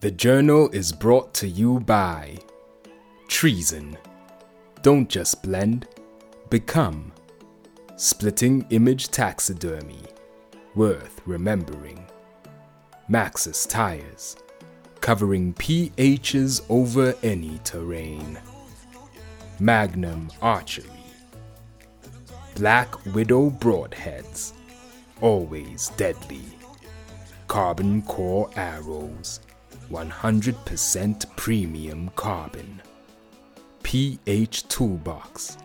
The journal is brought to you by Treason. Don't just blend, become. Splitting Image Taxidermy. Worth remembering. Maxxis Tires. Covering PHs over any terrain. Magnum Archery. Black Widow Broadheads. Always deadly. Carbon Core Arrows. 100% premium carbon. PH Toolbox,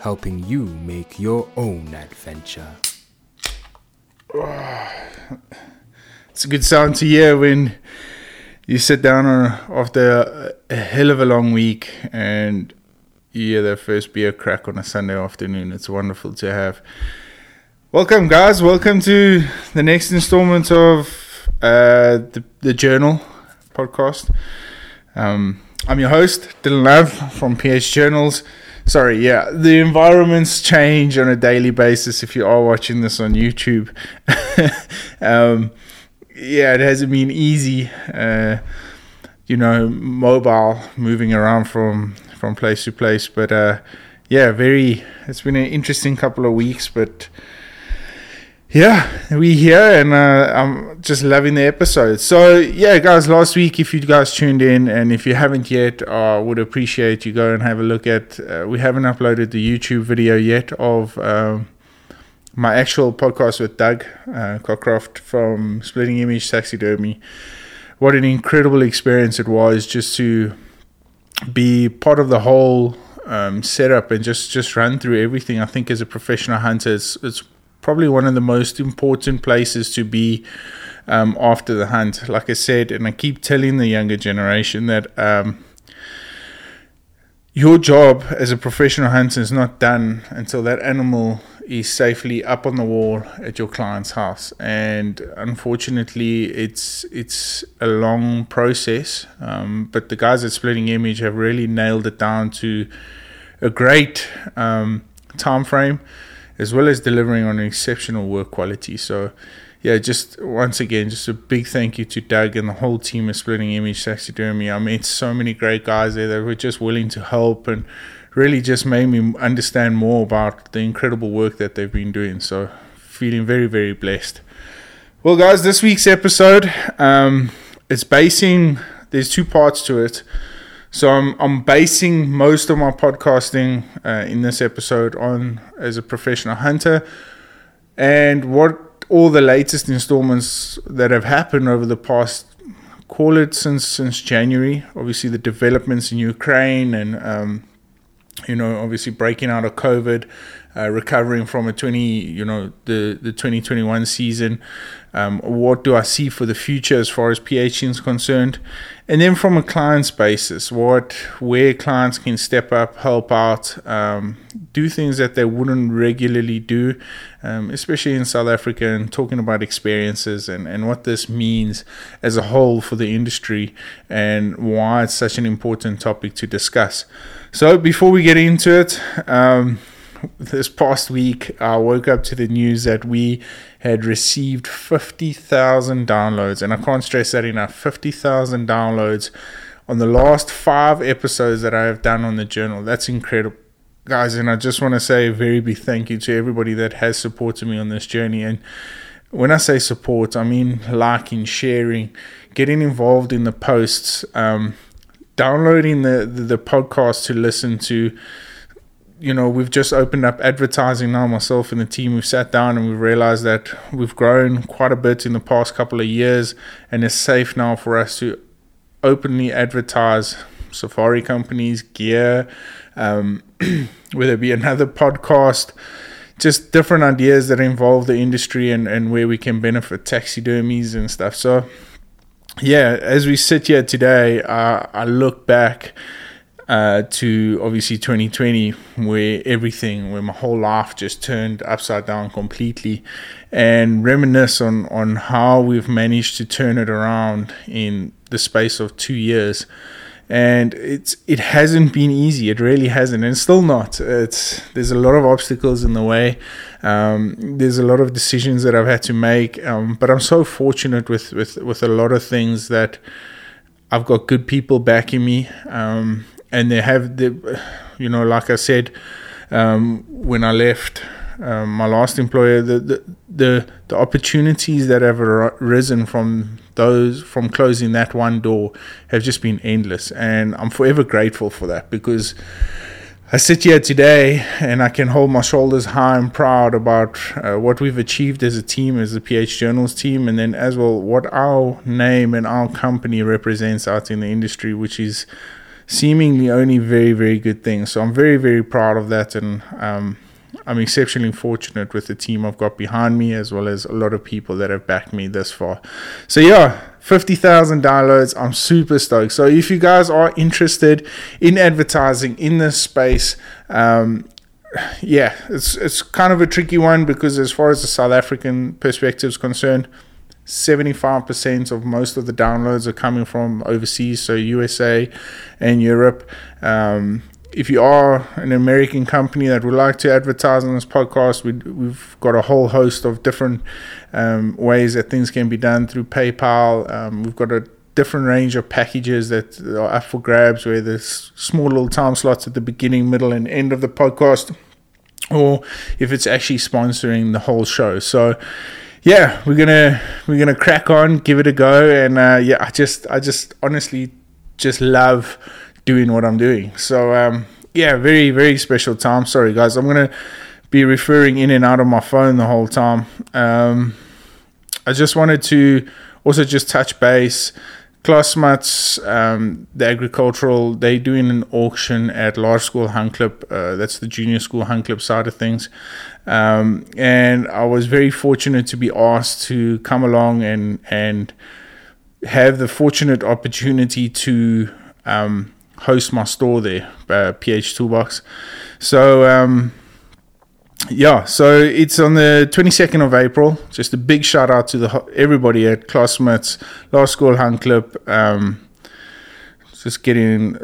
helping you make your own adventure. It's a good sound to hear when you sit down after a, a hell of a long week and you hear that first beer crack on a Sunday afternoon. It's wonderful to have. Welcome, guys. Welcome to the next installment of uh, the, the Journal podcast. Um, I'm your host, Dylan Love from PH Journals. Sorry, yeah, the environments change on a daily basis if you are watching this on YouTube. um, yeah, it hasn't been easy, uh, you know, mobile, moving around from, from place to place. But uh, yeah, very, it's been an interesting couple of weeks, but yeah, we here and uh, I'm just loving the episode. So yeah, guys, last week if you guys tuned in and if you haven't yet, I uh, would appreciate you go and have a look at. Uh, we haven't uploaded the YouTube video yet of um, my actual podcast with Doug uh, Cockcroft from Splitting Image Taxidermy. What an incredible experience it was just to be part of the whole um, setup and just just run through everything. I think as a professional hunter, it's it's probably one of the most important places to be um, after the hunt. Like I said, and I keep telling the younger generation that um, your job as a professional hunter is not done until that animal is safely up on the wall at your client's house. And unfortunately, it's it's a long process. Um, but the guys at Splitting Image have really nailed it down to a great um, time frame as well as delivering on exceptional work quality. So, yeah, just once again, just a big thank you to Doug and the whole team of Splitting Image Taxidermy. I met so many great guys there that were just willing to help and really just made me understand more about the incredible work that they've been doing. So, feeling very, very blessed. Well, guys, this week's episode, um, it's basing, there's two parts to it. So I'm I'm basing most of my podcasting uh, in this episode on as a professional hunter, and what all the latest installments that have happened over the past call it since since January. Obviously, the developments in Ukraine and um, you know obviously breaking out of COVID, uh, recovering from a 20 you know the the 2021 season. Um, what do I see for the future as far as PH is concerned? And then from a client's basis, what where clients can step up, help out, um, do things that they wouldn't regularly do, um, especially in South Africa, and talking about experiences and, and what this means as a whole for the industry and why it's such an important topic to discuss. So before we get into it, um, this past week, I woke up to the news that we had received 50,000 downloads, and I can't stress that enough 50,000 downloads on the last five episodes that I have done on the journal. That's incredible. Guys, and I just want to say a very big thank you to everybody that has supported me on this journey. And when I say support, I mean liking, sharing, getting involved in the posts, um, downloading the, the, the podcast to listen to you know, we've just opened up advertising now, myself and the team. We've sat down and we've realized that we've grown quite a bit in the past couple of years, and it's safe now for us to openly advertise safari companies, gear, um, whether it be another podcast, just different ideas that involve the industry and, and where we can benefit taxidermies and stuff. So, yeah, as we sit here today, uh, I look back uh, to obviously 2020, where everything, where my whole life just turned upside down completely, and reminisce on on how we've managed to turn it around in the space of two years. And it's it hasn't been easy. It really hasn't, and still not. It's there's a lot of obstacles in the way. Um, there's a lot of decisions that I've had to make, um, but I'm so fortunate with with with a lot of things that I've got good people backing me, um, and they have the, you know, like I said, um, when I left um, my last employer, the, the the the opportunities that have arisen from those from closing that one door have just been endless, and I'm forever grateful for that because I sit here today and I can hold my shoulders high and proud about uh, what we've achieved as a team, as the PH Journals team, and then as well what our name and our company represents out in the industry, which is seemingly only very, very good things. So I'm very, very proud of that, and um, I'm exceptionally fortunate with the team I've got behind me, as well as a lot of people that have backed me this far. So yeah, 50,000 downloads. I'm super stoked. So if you guys are interested in advertising in this space, um, yeah, it's it's kind of a tricky one because as far as the South African perspective is concerned, 75% of most of the downloads are coming from overseas, so USA and Europe. Um, if you are an American company that would like to advertise on this podcast, we, we've got a whole host of different um, ways that things can be done through PayPal. Um, we've got a different range of packages that are up for grabs where there's small little time slots at the beginning, middle, and end of the podcast, or if it's actually sponsoring the whole show. So, yeah, we're gonna we're gonna crack on, give it a go, and uh, yeah, I just I just honestly just love doing what I'm doing. So um, yeah, very very special time. Sorry guys, I'm gonna be referring in and out of my phone the whole time. Um, I just wanted to also just touch base. Klaasmats, um, the agricultural, they're doing an auction at Laerskool Hangklip. Uh, that's the junior school Hangklip side of things. Um, and I was very fortunate to be asked to come along and and have the fortunate opportunity to um, host my store there, uh, PH Toolbox. So um, yeah, so it's on the 22nd of April. Just a big shout out to the everybody at Klaasmats, Laerskool Hangklip. Um, just getting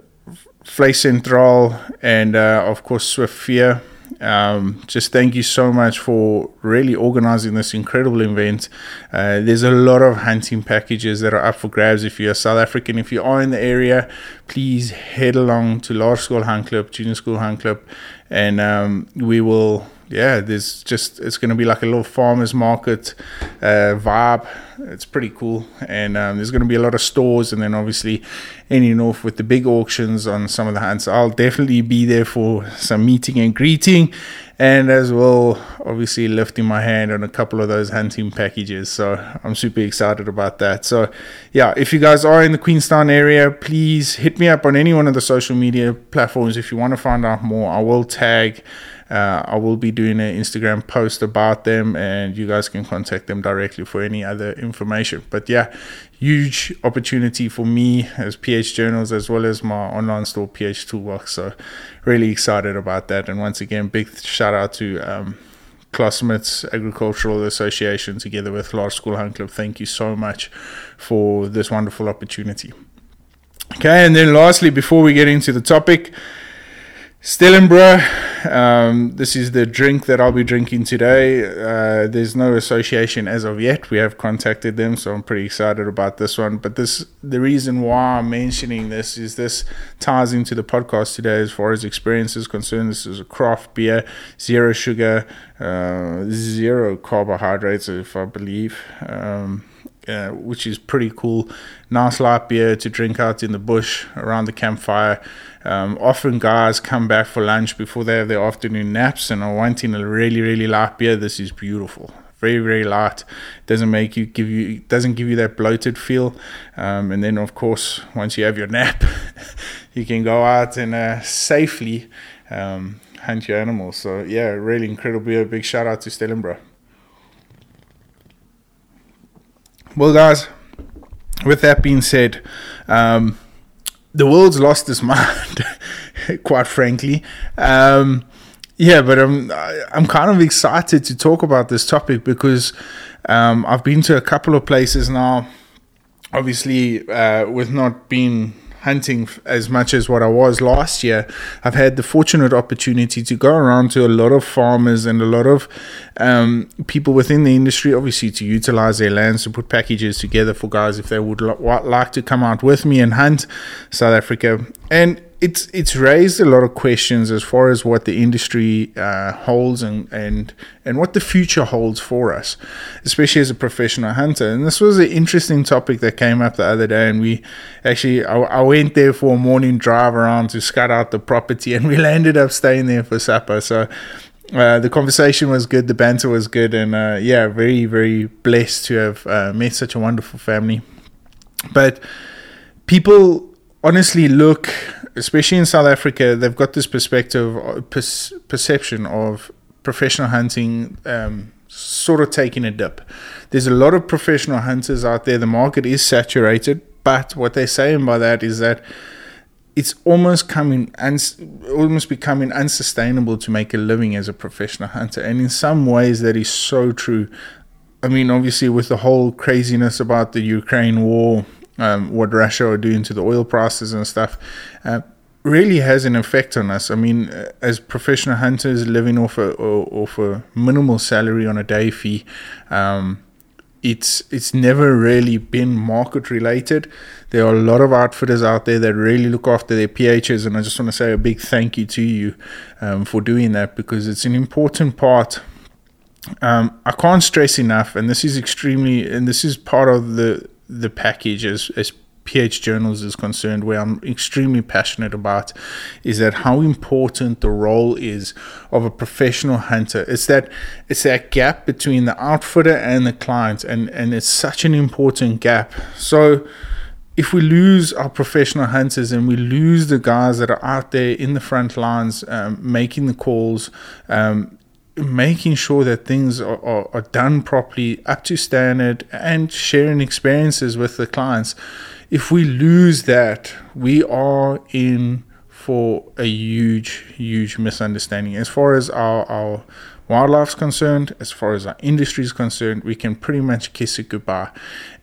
Vleis Central and uh, of course Swift Fear. Um, just thank you so much for really organizing this incredible event. Uh, there's a lot of hunting packages that are up for grabs. If you're South African, if you are in the area, please head along to Laerskool Club, Junior School Hangklip, and um, we will yeah, there's just it's going to be like a little farmers market uh, vibe. It's pretty cool, and um, there's going to be a lot of stores, and then obviously ending off with the big auctions on some of the hunts. I'll definitely be there for some meeting and greeting, and as well, obviously lifting my hand on a couple of those hunting packages. So I'm super excited about that. So yeah, if you guys are in the Queenstown area, please hit me up on any one of the social media platforms if you want to find out more. I will tag. Uh, I will be doing an Instagram post about them, and you guys can contact them directly for any other information. But yeah, huge opportunity for me as PH Journals as well as my online store PH Toolbox. So really excited about that. And once again, big shout out to um, Klaasmats Agricultural Association together with Laerskool club Thank you so much for this wonderful opportunity. Okay, and then lastly, before we get into the topic, Stellenbrau. Um, this is the drink that I'll be drinking today. Uh, there's no association as of yet. We have contacted them, so I'm pretty excited about this one. But this, the reason why I'm mentioning this is this ties into the podcast today as far as experience is concerned. This is a craft beer, zero sugar, uh, zero carbohydrates, if I believe. Um, uh, which is pretty cool. Nice light beer to drink out in the bush around the campfire. Um, often guys come back for lunch before they have their afternoon naps and are wanting a really, really light beer. This is beautiful. Very, very light. Doesn't make you give you doesn't give you that bloated feel. Um, and then of course, once you have your nap, you can go out and uh, safely um, hunt your animals. So yeah, really incredible beer. Big shout out to Stellenbrau. Well, guys, with that being said, um, the world's lost its mind, quite frankly. Um, yeah, but I'm I'm kind of excited to talk about this topic because um, I've been to a couple of places now. Obviously, uh, with not being hunting as much as what I was last year, I've had the fortunate opportunity to go around to a lot of farmers and a lot of um, people within the industry, obviously, to utilize their lands to put packages together for guys if they would like to come out with me and hunt South Africa. And it's it's raised a lot of questions as far as what the industry uh, holds and, and and what the future holds for us, especially as a professional hunter. And this was an interesting topic that came up the other day. And we actually I, I went there for a morning drive around to scout out the property, and we landed up staying there for supper. So. Uh, the conversation was good, the banter was good, and uh, yeah, very, very blessed to have uh, met such a wonderful family. But people honestly look especially in South Africa, they've got this perspective, uh, per- perception of professional hunting um, sort of taking a dip. There's a lot of professional hunters out there. The market is saturated, but what they're saying by that is that it's almost coming uns- almost becoming unsustainable to make a living as a professional hunter. And in some ways, that is so true. I mean, obviously, with the whole craziness about the Ukraine war, um, what Russia are doing to the oil prices and stuff, uh, really has an effect on us. I mean, uh, as professional hunters living off a off a minimal salary on a day fee, um, it's it's never really been market related. There are a lot of outfitters out there that really look after their PHs, and I just want to say a big thank you to you um, for doing that because it's an important part. Um, I can't stress enough, and this is extremely, and this is part of the the package as, as PH Journals is concerned, where I'm extremely passionate about, is that how important the role is of a professional hunter. It's that it's that gap between the outfitter and the client, and and it's such an important gap. So if we lose our professional hunters and we lose the guys that are out there in the front lines um, making the calls, um, making sure that things are, are, are, done properly, up to standard, and sharing experiences with the clients. If we lose that, we are in for a huge, huge misunderstanding. As far as our, our wildlife's concerned, as far as our industry is concerned, we can pretty much kiss it goodbye.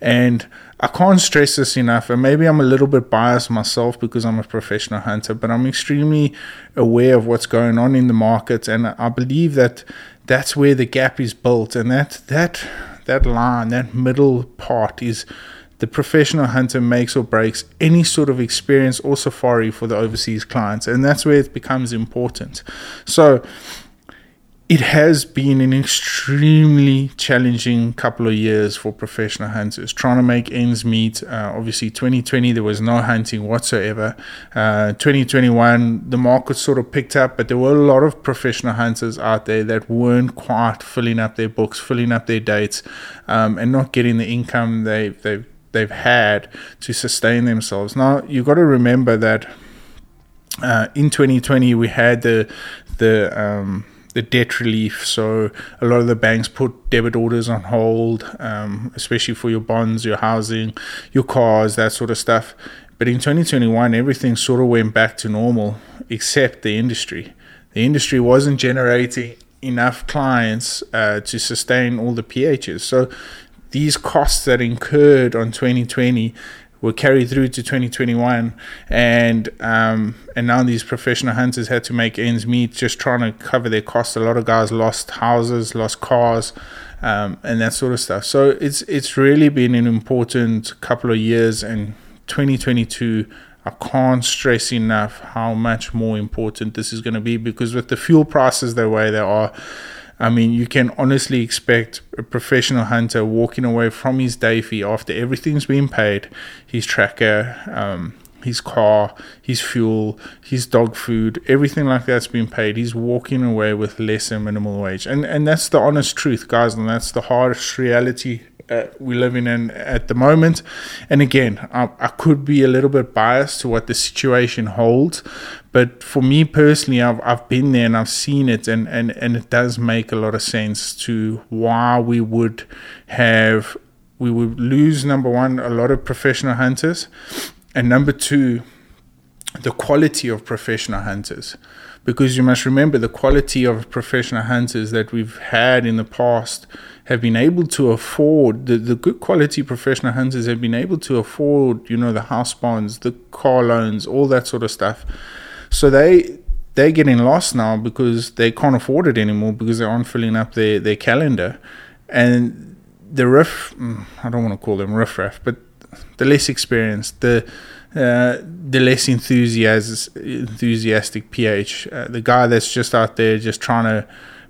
And I can't stress this enough, and maybe I'm a little bit biased myself because I'm a professional hunter, but I'm extremely aware of what's going on in the market, and I believe that that's where the gap is built, and that that that line, that middle part is the professional hunter makes or breaks any sort of experience or safari for the overseas clients, and that's where it becomes important. So it has been an extremely challenging couple of years for professional hunters trying to make ends meet. Uh, obviously, 2020 there was no hunting whatsoever. Uh, 2021 the market sort of picked up, but there were a lot of professional hunters out there that weren't quite filling up their books, filling up their dates, um, and not getting the income they they they've had to sustain themselves. Now you've got to remember that uh, in 2020 we had the the um, the debt relief. So a lot of the banks put debit orders on hold, um, especially for your bonds, your housing, your cars, that sort of stuff. But in 2021, everything sort of went back to normal, except the industry. The industry wasn't generating enough clients uh, to sustain all the PHs. So these costs that incurred on 2020 were carried through to 2021, and um, and now these professional hunters had to make ends meet, just trying to cover their costs. A lot of guys lost houses, lost cars, um, and that sort of stuff. So it's it's really been an important couple of years, and 2022. I can't stress enough how much more important this is going to be because with the fuel prices the way they are, I mean, you can honestly expect a professional hunter walking away from his day fee after everything's been paid his tracker, um, his car, his fuel, his dog food, everything like that's been paid. He's walking away with less than minimum wage. And, and that's the honest truth, guys, and that's the harsh reality uh, we're living in at the moment. And again, I, I, could be a little bit biased to what the situation holds, but for me personally, I've, I've been there and I've seen it, and, and, and it does make a lot of sense to why we would have, we would lose number one, a lot of professional hunters, and number two, the quality of professional hunters because you must remember the quality of professional hunters that we've had in the past have been able to afford the, the good quality professional hunters have been able to afford you know the house bonds the car loans all that sort of stuff. So they they're getting lost now because they can't afford it anymore because they aren't filling up their, their calendar. And the riff mm, i don't want to call them riffraff but the less experienced the uh, the less enthusiastic, enthusiastic PH, uh, the guy that's just out there just trying to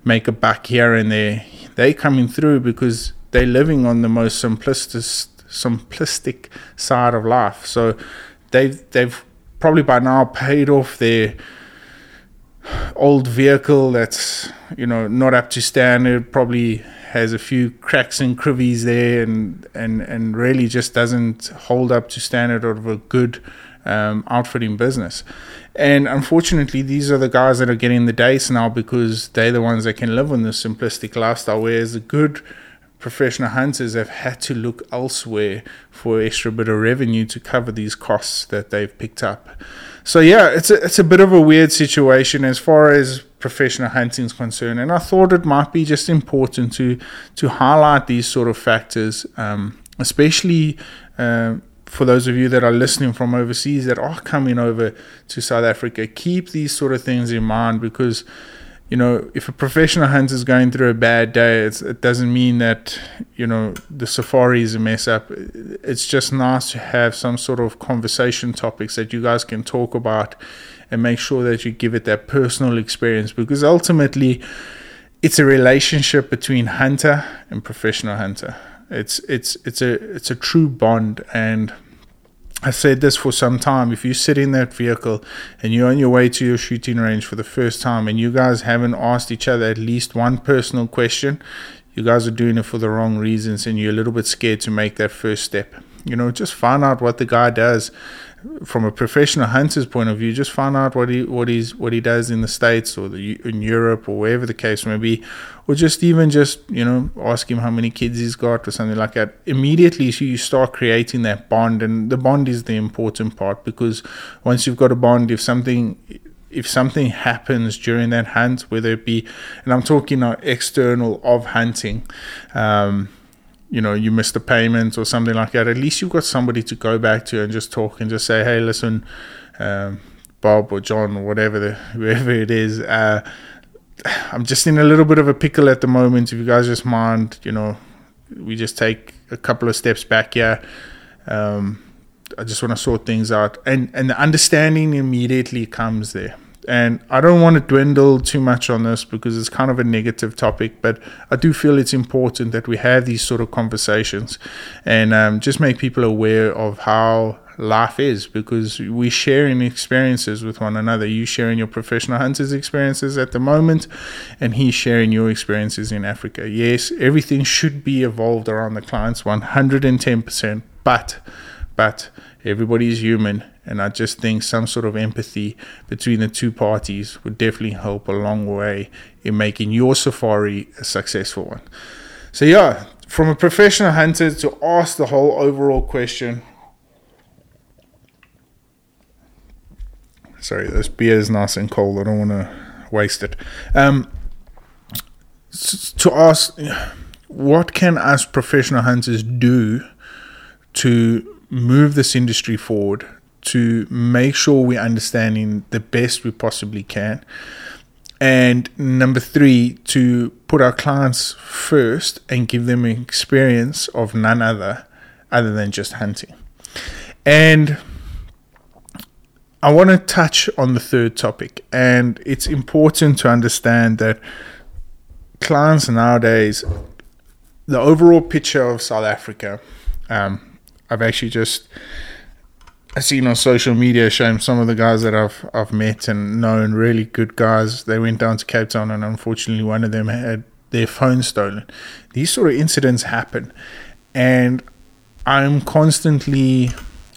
make a buck here and there, They're coming through because they're living on the most simplistic, simplistic side of life. So they've they've probably by now paid off their old vehicle that's you know not up to standard, probably has a few cracks and crivies there, and and and really just doesn't hold up to standard of a good um, outfitting business. And unfortunately, these are the guys that are getting the dates now because they're the ones that can live on this simplistic lifestyle. Whereas the good professional hunters have had to look elsewhere for extra bit of revenue to cover these costs that they've picked up. So yeah, it's a it's a bit of a weird situation as far as professional hunting is concerned, and I thought it might be just important to to highlight these sort of factors, um, especially. Uh, for those of you that are listening from overseas that are coming over to South Africa, keep these sort of things in mind because you know, if a professional hunter is going through a bad day, it doesn't mean that, you know, the safari is a mess up. It's just nice to have some sort of conversation topics that you guys can talk about and make sure that you give it that personal experience because ultimately it's a relationship between hunter and professional hunter. It's it's it's a it's a true bond and I said this for some time. If you sit in that vehicle and you're on your way to your shooting range for the first time and you guys haven't asked each other at least one personal question, you guys are doing it for the wrong reasons and you're a little bit scared to make that first step. You know, just find out what the guy does from a professional hunter's point of view, just find out what he what he's what he does in the states or the, in Europe or wherever the case may be, or just even just you know ask him how many kids he's got or something like that. Immediately, so you start creating that bond, and the bond is the important part because once you've got a bond, if something if something happens during that hunt, whether it be, and I'm talking external of hunting, um, you know you missed a payment or something like that at least you've got somebody to go back to and just talk and just say hey listen um, bob or john or whatever the, whoever it is uh, i'm just in a little bit of a pickle at the moment. If you guys just mind you know we just take a couple of steps back here. Um, i just want to sort things out. And and the understanding immediately comes there and I don't want to dwindle too much on this because it's kind of a negative topic, but I do feel it's important that we have these sort of conversations and um, just make people aware of how life is because we're sharing experiences with one another. You sharing your professional hunter's experiences at the moment, and he's sharing your experiences in Africa. Yes, everything should be evolved around the clients 110%, but, but everybody is human and I just think some sort of empathy between the two parties would definitely help a long way in making your safari a successful one. So, yeah, from a professional hunter to ask the whole overall question. Sorry, this beer is nice and cold. I don't want to waste it. Um, to ask, what can us professional hunters do to move this industry forward to make sure we're understanding the best we possibly can. And number three, to put our clients first and give them an experience of none other other than just hunting. And I want to touch on the third topic, and it's important to understand that clients nowadays, the overall picture of South Africa, um, I've actually just I seen on social media showing some of the guys that I've I've met and known, really good guys. They went down to Cape Town, and unfortunately, one of them had their phone stolen. These sort of incidents happen, and I'm constantly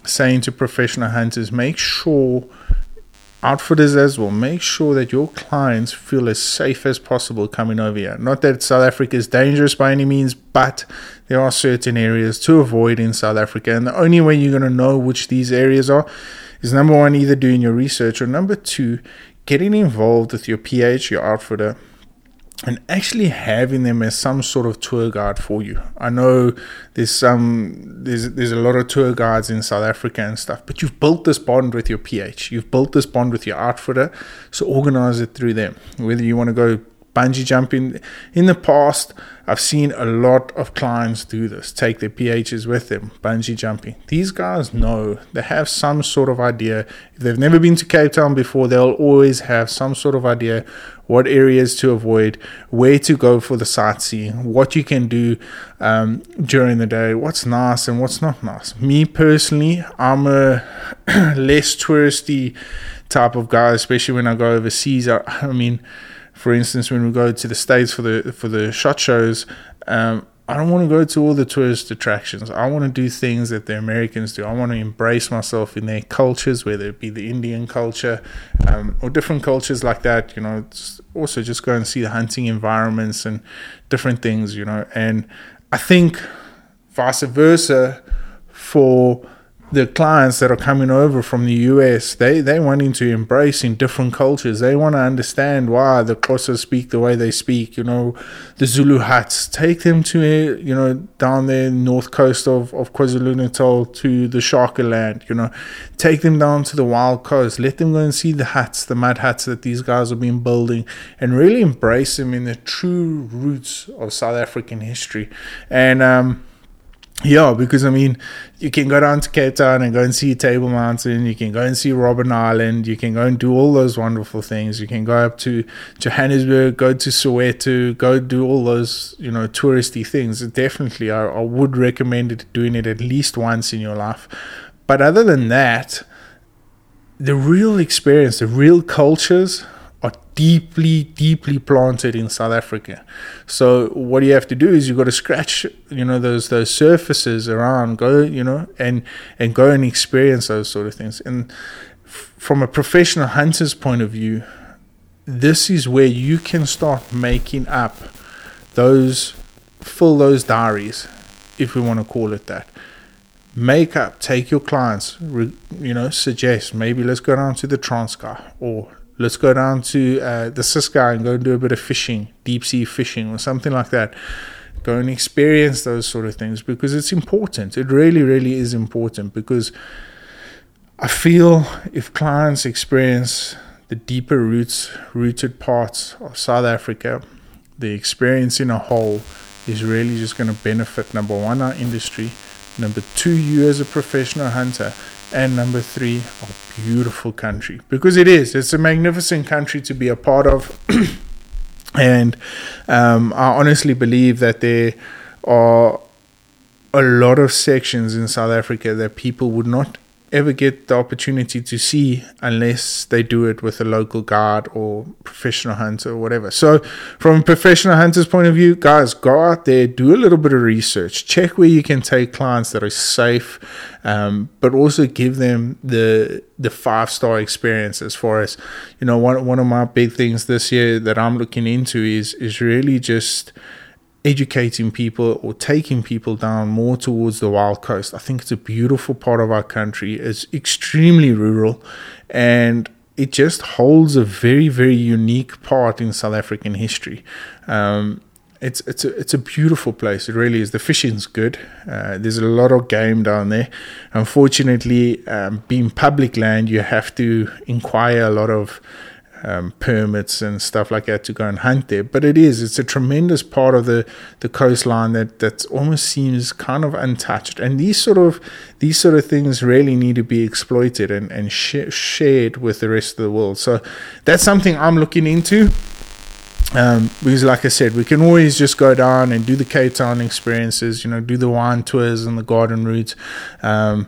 saying to professional hunters, make sure outfitters as well, make sure that your clients feel as safe as possible coming over here. Not that South Africa is dangerous by any means, but there are certain areas to avoid in South Africa. And the only way you're going to know which these areas are is number one, either doing your research, or number two, getting involved with your PH, your outfitter, and actually having them as some sort of tour guide for you. I know there's some there's there's a lot of tour guides in South Africa and stuff, but you've built this bond with your PH. You've built this bond with your outfitter, so organize it through them. Whether you want to go bungee jumping in the past I've seen a lot of clients do this, take their PHs with them, bungee jumping. These guys know, they have some sort of idea. If they've never been to Cape Town before, they'll always have some sort of idea what areas to avoid, where to go for the sightseeing, what you can do um, during the day, what's nice and what's not nice. Me personally, I'm a less touristy type of guy, especially when I go overseas. I, I mean, for instance, when we go to the states for the for the shot shows, um, I don't want to go to all the tourist attractions. I want to do things that the Americans do. I want to embrace myself in their cultures, whether it be the Indian culture um, or different cultures like that. You know, also just go and see the hunting environments and different things. You know, and I think vice versa for the clients that are coming over from the US, they they to embrace in different cultures. They want to understand why the Xhosa speak the way they speak. You know, the Zulu huts. Take them to you know down there north coast of of KwaZulu Natal to the Shakaland. You know, take them down to the wild coast. Let them go and see the huts, the mud huts that these guys have been building, and really embrace them in the true roots of South African history. And um yeah, because I mean, you can go down to Cape Town and go and see Table Mountain. You can go and see Robben Island. You can go and do all those wonderful things. You can go up to Johannesburg, go to Soweto, go do all those you know touristy things. Definitely, I, I would recommend it, doing it at least once in your life. But other than that, the real experience, the real cultures deeply, deeply planted in South Africa. So what you have to do is you've got to scratch, you know, those those surfaces around, go, you know, and and go and experience those sort of things. And f- from a professional hunter's point of view, this is where you can start making up those, fill those diaries, if we want to call it that. Make up, take your clients, you know, suggest maybe let's go down to the Transkei or let's go down to uh, the Ciskei and go and do a bit of fishing, deep sea fishing or something like that. Go and experience those sort of things because it's important. It really, really is important because I feel if clients experience the deeper roots, rooted parts of South Africa, the experience in a whole is really just going to benefit number one, our industry, number two, you as a professional hunter, and number three, a beautiful country because it is. It's a magnificent country to be a part of, and um, I honestly believe that there are a lot of sections in South Africa that people would not ever get the opportunity to see unless they do it with a local guard or professional hunter or whatever. So, from a professional hunter's point of view, guys, go out there, do a little bit of research, check where you can take clients that are safe, um, but also give them the the five star experience. As far as you know, one one of my big things this year that I'm looking into is is really just educating people or taking people down more towards the wild coast. I think it's a beautiful part of our country. It's extremely rural and it just holds a very, very unique part in South African history. Um, it's it's a it's a beautiful place. It really is. The fishing's good. Uh, there's a lot of game down there. Unfortunately, um, being public land, you have to inquire a lot of um, permits and stuff like that to go and hunt there. But it is, it's a tremendous part of the, the coastline that, that almost seems kind of untouched. And these sort of these sort of things really need to be exploited and, and sh- shared with the rest of the world. So that's something I'm looking into. Um, because, like I said, we can always just go down and do the Cape Town experiences, you know, do the wine tours and the garden routes. Um,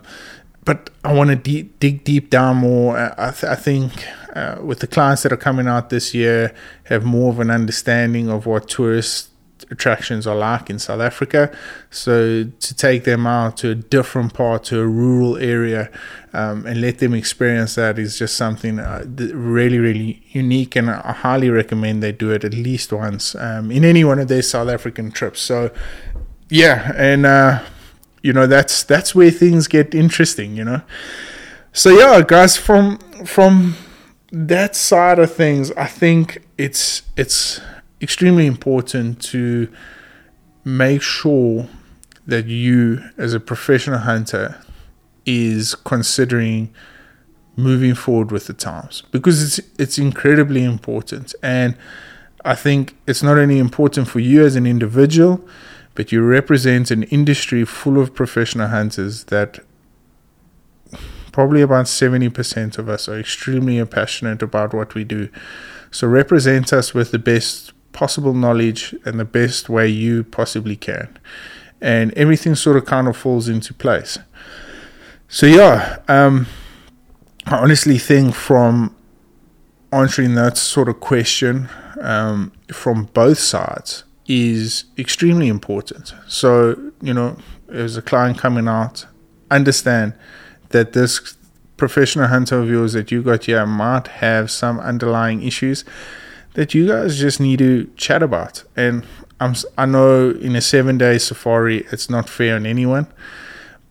but I want to de- dig deep down more. I, th- I think uh, with the clients that are coming out this year, have more of an understanding of what tourist attractions are like in South Africa. So to take them out to a different part, to a rural area, um, and let them experience that is just something uh, really, really unique. And I highly recommend they do it at least once um, in any one of their South African trips. So yeah, and uh, you know that's that's where things get interesting. You know. So yeah, guys, from from that side of things, I think it's it's extremely important to make sure that you, as a professional hunter, is considering moving forward with the times because it's it's incredibly important and I think it's not only important for you as an individual but you represent an industry full of professional hunters that probably about 70% of us are extremely passionate about what we do. So represent us with the best possible knowledge and the best way you possibly can. And everything sort of kind of falls into place. So, yeah, um, I honestly think from answering that sort of question um, from both sides is extremely important. So, you know, as a client coming out, understand that this professional hunter of yours that you got here might have some underlying issues that you guys just need to chat about. And I'm, I know in a seven day safari, it's not fair on anyone,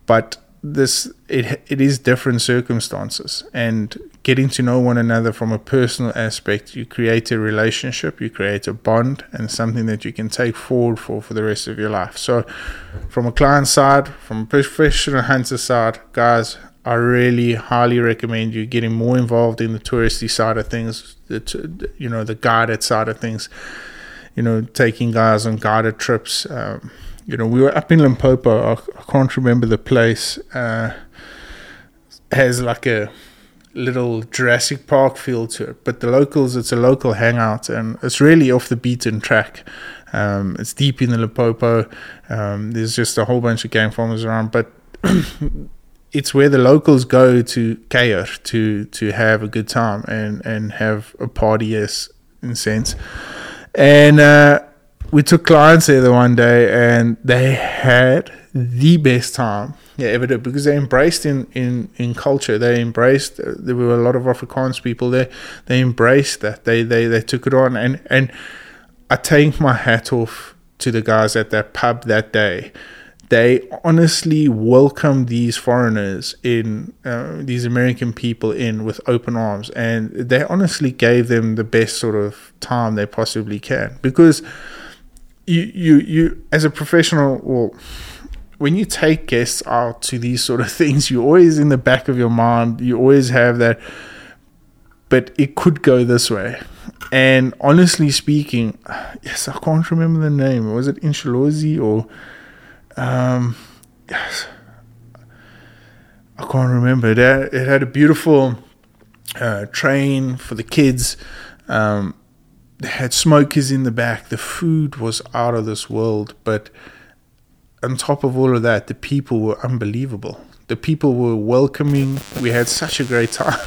but this it it is different circumstances and getting to know one another from a personal aspect you create a relationship you create a bond and something that you can take forward for for the rest of your life so from a client side from a professional hunter side guys I really highly recommend you getting more involved in the touristy side of things, the you know the guided side of things. You know, taking guys on guided trips. Um, you know, we were up in Limpopo. I, I can't remember the place. Uh, has like a little Jurassic Park feel to it, but the locals, it's a local hangout, and it's really off the beaten track. Um, it's deep in the Limpopo. Um, there's just a whole bunch of game farmers around, but it's where the locals go to Kuier to to have a good time and and have a party as in sense. And uh, we took clients there the one day and they had the best time yeah did because they embraced in in in culture they embraced uh, there were a lot of Afrikaans people there they embraced that they they they took it on and and I take my hat off to the guys at that pub that day they honestly welcomed these foreigners in, uh, these American people in with open arms, and they honestly gave them the best sort of time they possibly can. Because you, you, you, as a professional, well, when you take guests out to these sort of things, you're always in the back of your mind, you always have that. But it could go this way. And honestly speaking, yes, I can't remember the name. Was it Inshalozi or um, yes, I can't remember. It had, it had a beautiful uh, train for the kids. Um, they had smokers in the back. The food was out of this world. But on top of all of that, the people were unbelievable. The people were welcoming. We had such a great time.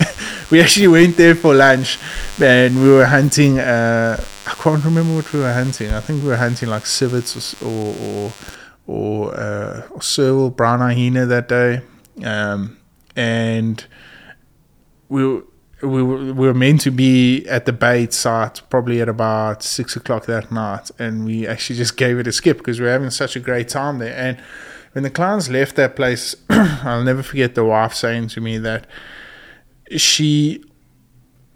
we actually went there for lunch and we were hunting. Uh, I can't remember what we were hunting. I think we were hunting like civets or, or, or uh, or serval brown hyena that day, um, and we were, we were, we were meant to be at the bait site probably at about six o'clock that night, and we actually just gave it a skip because we are having such a great time there. And when the clients left that place, I'll never forget the wife saying to me that she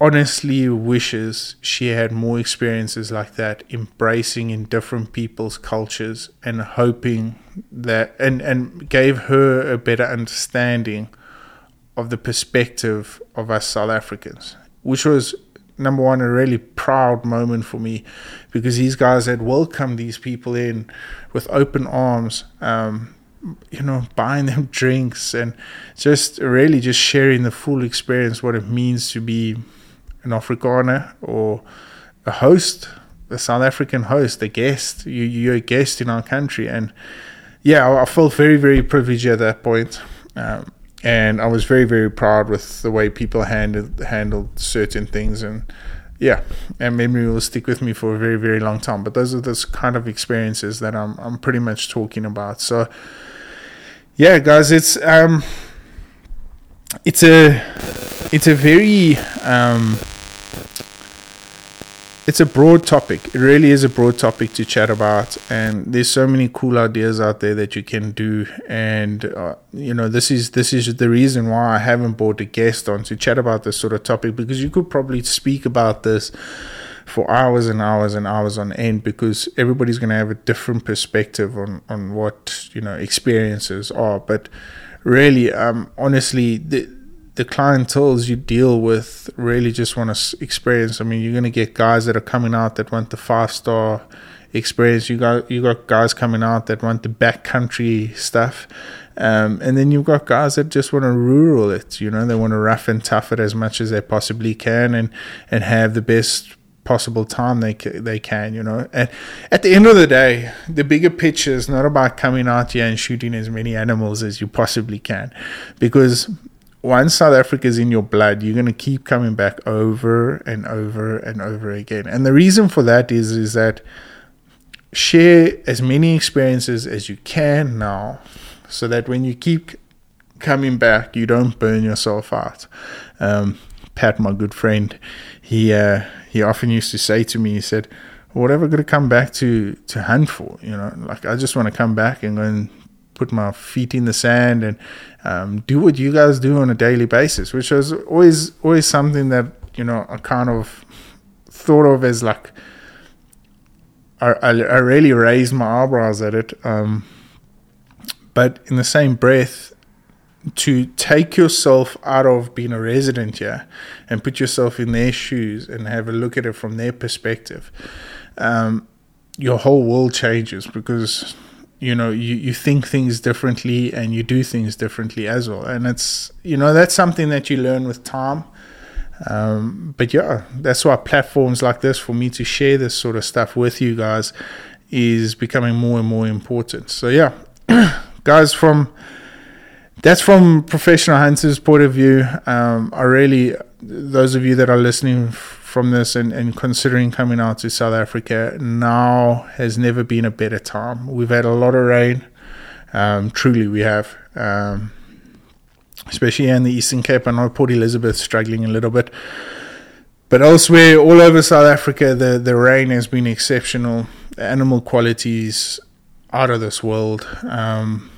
honestly wishes she had more experiences like that, embracing in different people's cultures and hoping that and, and gave her a better understanding of the perspective of us South Africans, which was number one a really proud moment for me because these guys had welcomed these people in with open arms. Um, you know, buying them drinks and just really just sharing the full experience, what it means to be an Afrikaner or a host, a South African host, a guest. You, you're a guest in our country. And yeah, I, I felt very, very privileged at that point. Um, and I was very, very proud with the way people handled handled certain things, and yeah, and memory will stick with me for a very, very long time. But those are those kind of experiences that I'm I'm pretty much talking about. So yeah, guys, it's um, it's a it's a very um, it's a broad topic. It really is a broad topic to chat about, and there's so many cool ideas out there that you can do. And uh, you know, this is this is the reason why I haven't brought a guest on to chat about this sort of topic because you could probably speak about this for hours and hours and hours on end because everybody's going to have a different perspective on on what you know experiences are. But really, um, honestly, the the clientels you deal with really just want to experience. I mean, you're going to get guys that are coming out that want the five star experience. You got you got guys coming out that want the backcountry stuff, um, and then you've got guys that just want to rural it. You know, they want to rough and tough it as much as they possibly can, and and have the best possible time they they can. You know, and at the end of the day, the bigger picture is not about coming out here and shooting as many animals as you possibly can, because once South Africa is in your blood, you're going to keep coming back over and over and over again. And the reason for that is is that share as many experiences as you can now, so that when you keep coming back, you don't burn yourself out. Um, Pat, my good friend, he uh, he often used to say to me, he said, "Whatever going to come back to to hunt for? You know, like I just want to come back and go and put my feet in the sand and um, do what you guys do on a daily basis, which was always always something that you know I kind of thought of as like I, I, I really raised my eyebrows at it. Um, but in the same breath, to take yourself out of being a resident here and put yourself in their shoes and have a look at it from their perspective, um, your whole world changes because you know you, you think things differently and you do things differently as well. And it's you know that's something that you learn with time. Um, but yeah that's why platforms like this for me to share this sort of stuff with you guys is becoming more and more important. So yeah guys from that's from professional hunters point of view. Um, i really those of you that are listening from this and, and considering coming out to South Africa, now has never been a better time. We've had a lot of rain. Um, truly, we have. Um, especially in the Eastern Cape. I know Port Elizabeth struggling a little bit. But elsewhere, all over South Africa, the, the rain has been exceptional. The animal qualities out of this world. Um,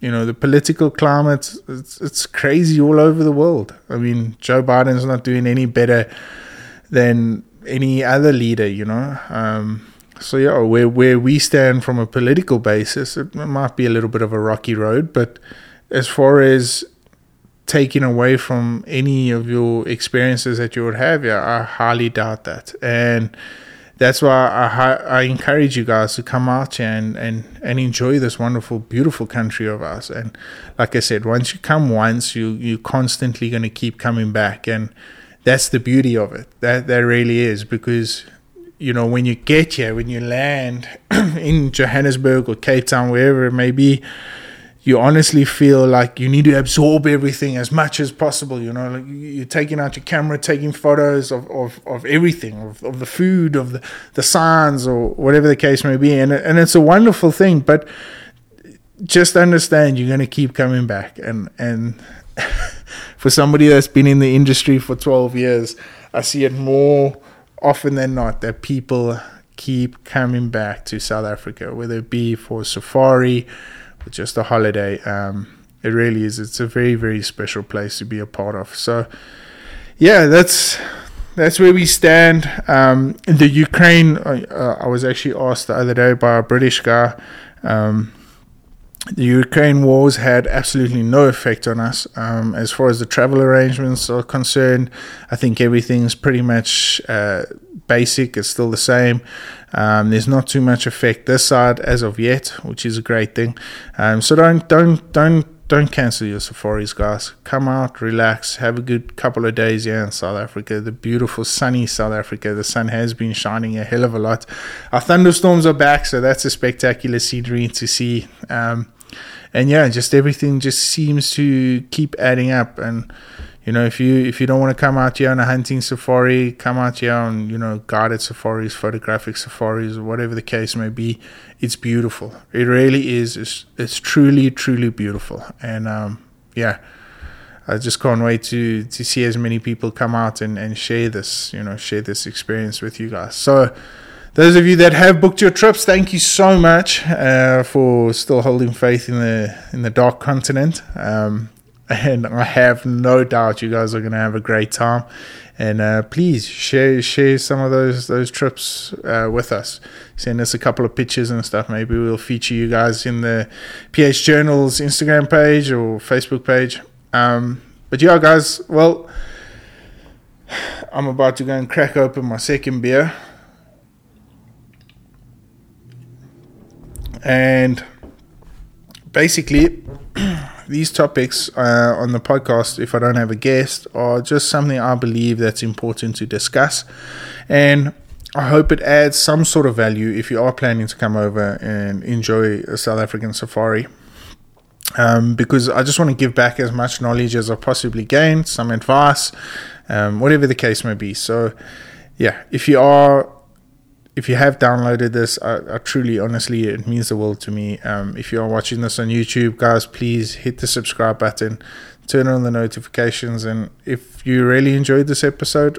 you know, the political climate, it's, it's crazy all over the world. I mean, Joe Biden's not doing any better than any other leader, you know. Um, so yeah, where where we stand from a political basis, it might be a little bit of a rocky road, but as far as taking away from any of your experiences that you would have, yeah, I highly doubt that, and that's why I I encourage you guys to come out here and, and, and enjoy this wonderful, beautiful country of ours. And like I said, once you come once, you you're constantly going to keep coming back and that's the beauty of it. That that really is because you know when you get here, when you land in Johannesburg or Cape Town, wherever it may be, you honestly feel like you need to absorb everything as much as possible. You know, like you're taking out your camera, taking photos of, of, of everything, of, of the food, of the, the signs, or whatever the case may be. And, and it's a wonderful thing, but just understand you're going to keep coming back. And, and for somebody that's been in the industry for 12 years, I see it more often than not that people keep coming back to South Africa, whether it be for safari or just a holiday. Um, it really is. It's a very, very special place to be a part of. So, yeah, that's that's where we stand. Um, in the Ukraine, uh, I was actually asked the other day by a British guy. Um, the Ukraine wars had absolutely no effect on us. Um, as far as the travel arrangements are concerned, I think everything's pretty much uh, basic. It's still the same. Um, there's not too much effect this side as of yet, which is a great thing. Um, so don't don't don't don't cancel your safaris, guys. Come out, relax, have a good couple of days here in South Africa. The beautiful sunny South Africa. The sun has been shining a hell of a lot. Our thunderstorms are back, so that's a spectacular scenery to see. Um, and yeah, just everything just seems to keep adding up. And you know, if you if you don't want to come out here on a hunting safari, come out here on you know guided safaris, photographic safaris, whatever the case may be. It's beautiful. It really is. It's, it's truly truly beautiful. And um, yeah, I just can't wait to to see as many people come out and, and share this, you know, share this experience with you guys. So those of you that have booked your trips, thank you so much uh, for still holding faith in the in the dark continent. Um, and I have no doubt you guys are going to have a great time. And uh, please share share some of those those trips uh, with us. Send us a couple of pictures and stuff. Maybe we'll feature you guys in the PH Journals Instagram page or Facebook page. Um, but yeah, guys. Well, I'm about to go and crack open my second beer. And basically, these topics uh, on the podcast, if I don't have a guest, are just something I believe that's important to discuss. And I hope it adds some sort of value if you are planning to come over and enjoy a South African safari. Um, because I just want to give back as much knowledge as I possibly gained, some advice, um, whatever the case may be. So, yeah, if you are if you have downloaded this, I, I, truly, honestly, it means the world to me. Um, if you are watching this on YouTube, guys, please hit the subscribe button, turn on the notifications, and if you really enjoyed this episode,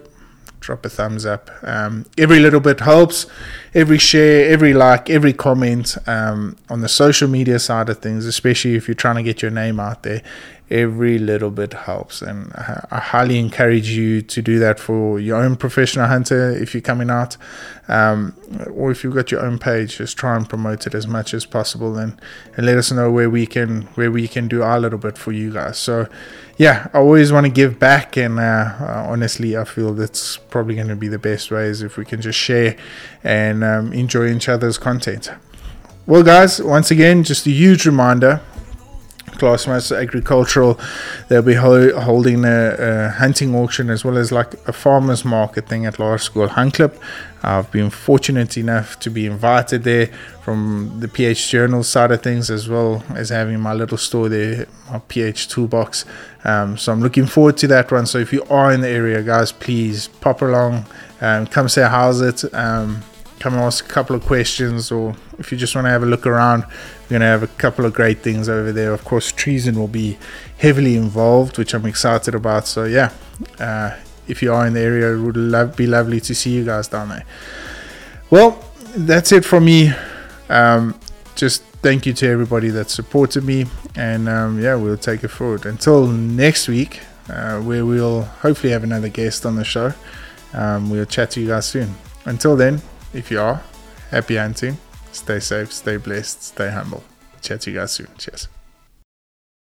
drop a thumbs up. Um, every little bit helps. Every share, every like, every comment um, on the social media side of things, especially if you're trying to get your name out there, every little bit helps. And I highly encourage you to do that for your own professional hunter if you're coming out, um, or if you've got your own page, just try and promote it as much as possible, and, and let us know where we can where we can do our little bit for you guys. So, yeah, I always want to give back, and uh, uh, honestly, I feel that's probably going to be the best ways if we can just share and um, enjoy each other's content. Well, guys, once again, just a huge reminder Classmates Agricultural, they'll be ho- holding a, a, hunting auction as well as like a farmers market thing at Laerskool Hangklip. I've been fortunate enough to be invited there from the PH Journal side of things as well as having my little store there, my PH toolbox. Um, so I'm looking forward to that one. So if you are in the area, guys, please pop along, um, come say how's it. Um, come and ask a couple of questions, or if you just want to have a look around, we're going to have a couple of great things over there. Of course, treason will be heavily involved, which I'm excited about. So, yeah, uh, if you are in the area, it would be lovely to see you guys down there. Well, that's it from me. Um, just thank you to everybody that supported me, and um, yeah, we'll take it forward. Until next week, uh, where we'll hopefully have another guest on the show. Um, we'll chat to you guys soon. Until then, if you are, happy hunting. Stay safe, stay blessed, stay humble. Chat to you guys soon. Cheers.